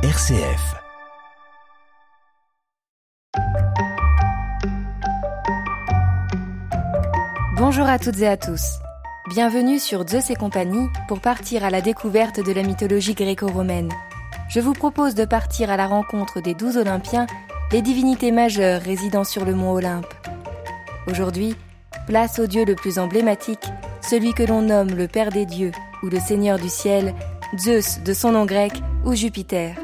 RCF. Bonjour à toutes et à tous. Bienvenue sur Zeus et compagnie pour partir à la découverte de la mythologie gréco-romaine. Je vous propose de partir à la rencontre des douze Olympiens, les divinités majeures résidant sur le mont Olympe. Aujourd'hui, place au dieu le plus emblématique, celui que l'on nomme le Père des dieux ou le Seigneur du ciel, Zeus de son nom grec ou Jupiter.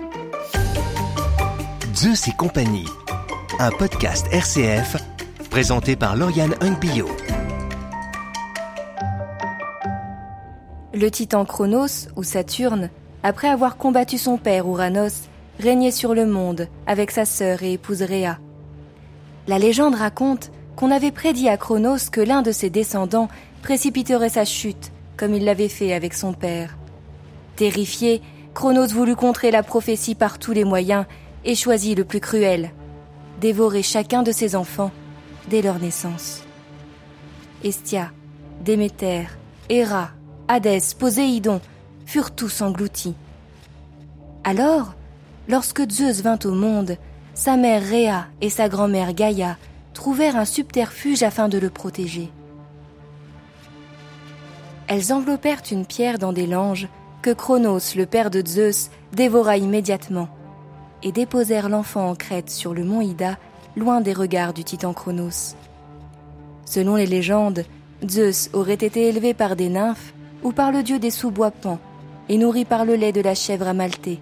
Zeus et compagnie, un podcast RCF présenté par Lauriane Hungbio. Le titan Chronos, ou Saturne, après avoir combattu son père Ouranos, régnait sur le monde avec sa sœur et épouse Rhea. La légende raconte qu'on avait prédit à Chronos que l'un de ses descendants précipiterait sa chute, comme il l'avait fait avec son père. Terrifié, Chronos voulut contrer la prophétie par tous les moyens et choisit le plus cruel, dévorer chacun de ses enfants dès leur naissance. Estia, Déméter, Héra, Hadès, Poséidon furent tous engloutis. Alors, lorsque Zeus vint au monde, sa mère Rhea et sa grand-mère Gaïa trouvèrent un subterfuge afin de le protéger. Elles enveloppèrent une pierre dans des langes que Chronos, le père de Zeus, dévora immédiatement, et déposèrent l'enfant en Crète sur le mont Ida, loin des regards du titan Chronos. Selon les légendes, Zeus aurait été élevé par des nymphes ou par le dieu des sous-bois Pan, et nourri par le lait de la chèvre amaltée.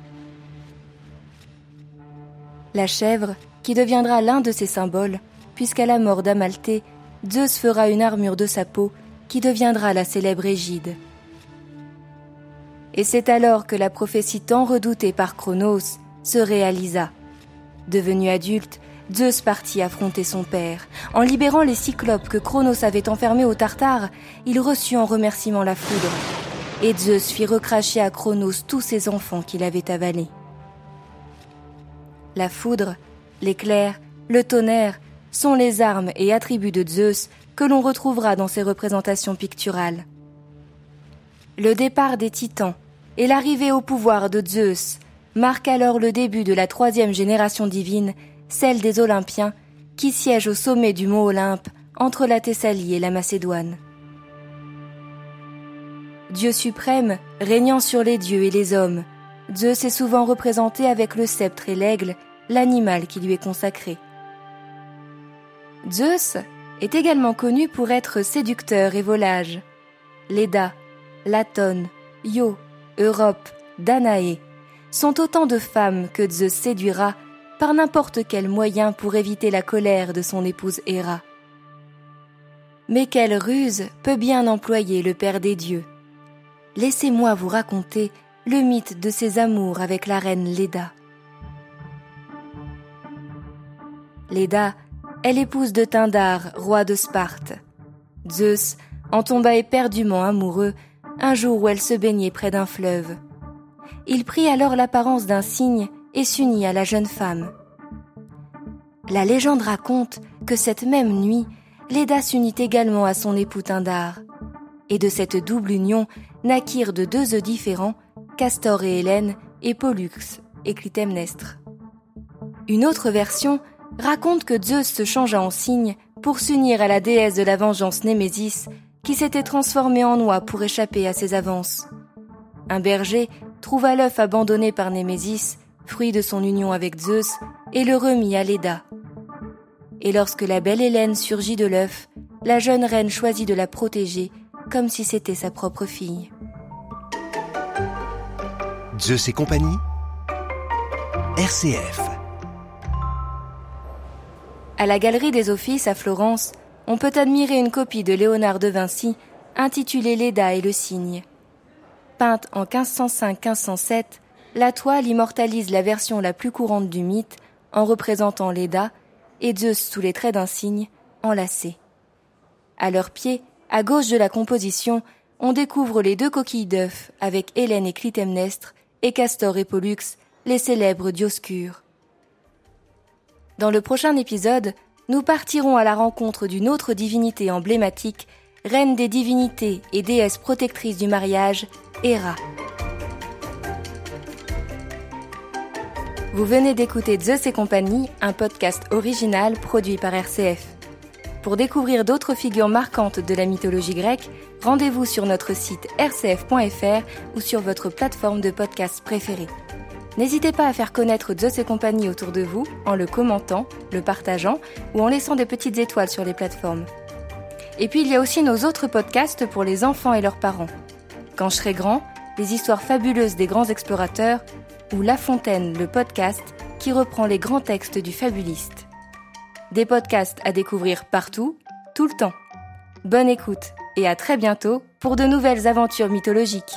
La chèvre, qui deviendra l'un de ses symboles, puisqu'à la mort d'Amalthée, Zeus fera une armure de sa peau qui deviendra la célèbre égide. Et c'est alors que la prophétie tant redoutée par Chronos se réalisa. Devenu adulte, Zeus partit affronter son père. En libérant les cyclopes que Chronos avait enfermés au Tartare, il reçut en remerciement la foudre. Et Zeus fit recracher à Chronos tous ses enfants qu'il avait avalés. La foudre, l'éclair, le tonnerre sont les armes et attributs de Zeus que l'on retrouvera dans ses représentations picturales. Le départ des titans et l'arrivée au pouvoir de Zeus marquent alors le début de la troisième génération divine, celle des Olympiens, qui siègent au sommet du mont Olympe entre la Thessalie et la Macédoine. Dieu suprême, régnant sur les dieux et les hommes, Zeus est souvent représenté avec le sceptre et l'aigle, l'animal qui lui est consacré. Zeus est également connu pour être séducteur et volage. Leda, Latone, Io, Europe, Danaé sont autant de femmes que Zeus séduira par n'importe quel moyen pour éviter la colère de son épouse Héra. Mais quelle ruse peut bien employer le Père des dieux Laissez-moi vous raconter le mythe de ses amours avec la reine Leda. Leda est l'épouse de Tyndare, roi de Sparte. Zeus en tomba éperdument amoureux un jour où elle se baignait près d'un fleuve. Il prit alors l'apparence d'un cygne et s'unit à la jeune femme. La légende raconte que cette même nuit, Leda s'unit également à son époux Tyndare. Et de cette double union naquirent de deux œufs différents, Castor et Hélène, et Pollux et Clytemnestre. Une autre version raconte que Zeus se changea en cygne pour s'unir à la déesse de la vengeance Némésis, qui s'était transformée en oie pour échapper à ses avances. Un berger trouva l'œuf abandonné par Némésis, fruit de son union avec Zeus, et le remit à Leda. Et lorsque la belle Hélène surgit de l'œuf, la jeune reine choisit de la protéger comme si c'était sa propre fille. Zeus et compagnie RCF. À la Galerie des Offices à Florence, on peut admirer une copie de Léonard de Vinci intitulée Leda et le cygne. Peinte en 1505-1507, la toile immortalise la version la plus courante du mythe en représentant Leda et Zeus sous les traits d'un cygne enlacé. À leurs pieds, à gauche de la composition, on découvre les deux coquilles d'œufs avec Hélène et Clytemnestre et Castor et Pollux, les célèbres Dioscures. Dans le prochain épisode, nous partirons à la rencontre d'une autre divinité emblématique, reine des divinités et déesse protectrice du mariage, Héra. Vous venez d'écouter Zeus et compagnie, un podcast original produit par RCF. Pour découvrir d'autres figures marquantes de la mythologie grecque, rendez-vous sur notre site rcf.fr ou sur votre plateforme de podcast préférée. N'hésitez pas à faire connaître Zeus et compagnie autour de vous en le commentant, le partageant ou en laissant des petites étoiles sur les plateformes. Et puis il y a aussi nos autres podcasts pour les enfants et leurs parents. Quand je serai grand, les histoires fabuleuses des grands explorateurs ou La Fontaine, le podcast qui reprend les grands textes du fabuliste. Des podcasts à découvrir partout, tout le temps. Bonne écoute et à très bientôt pour de nouvelles aventures mythologiques.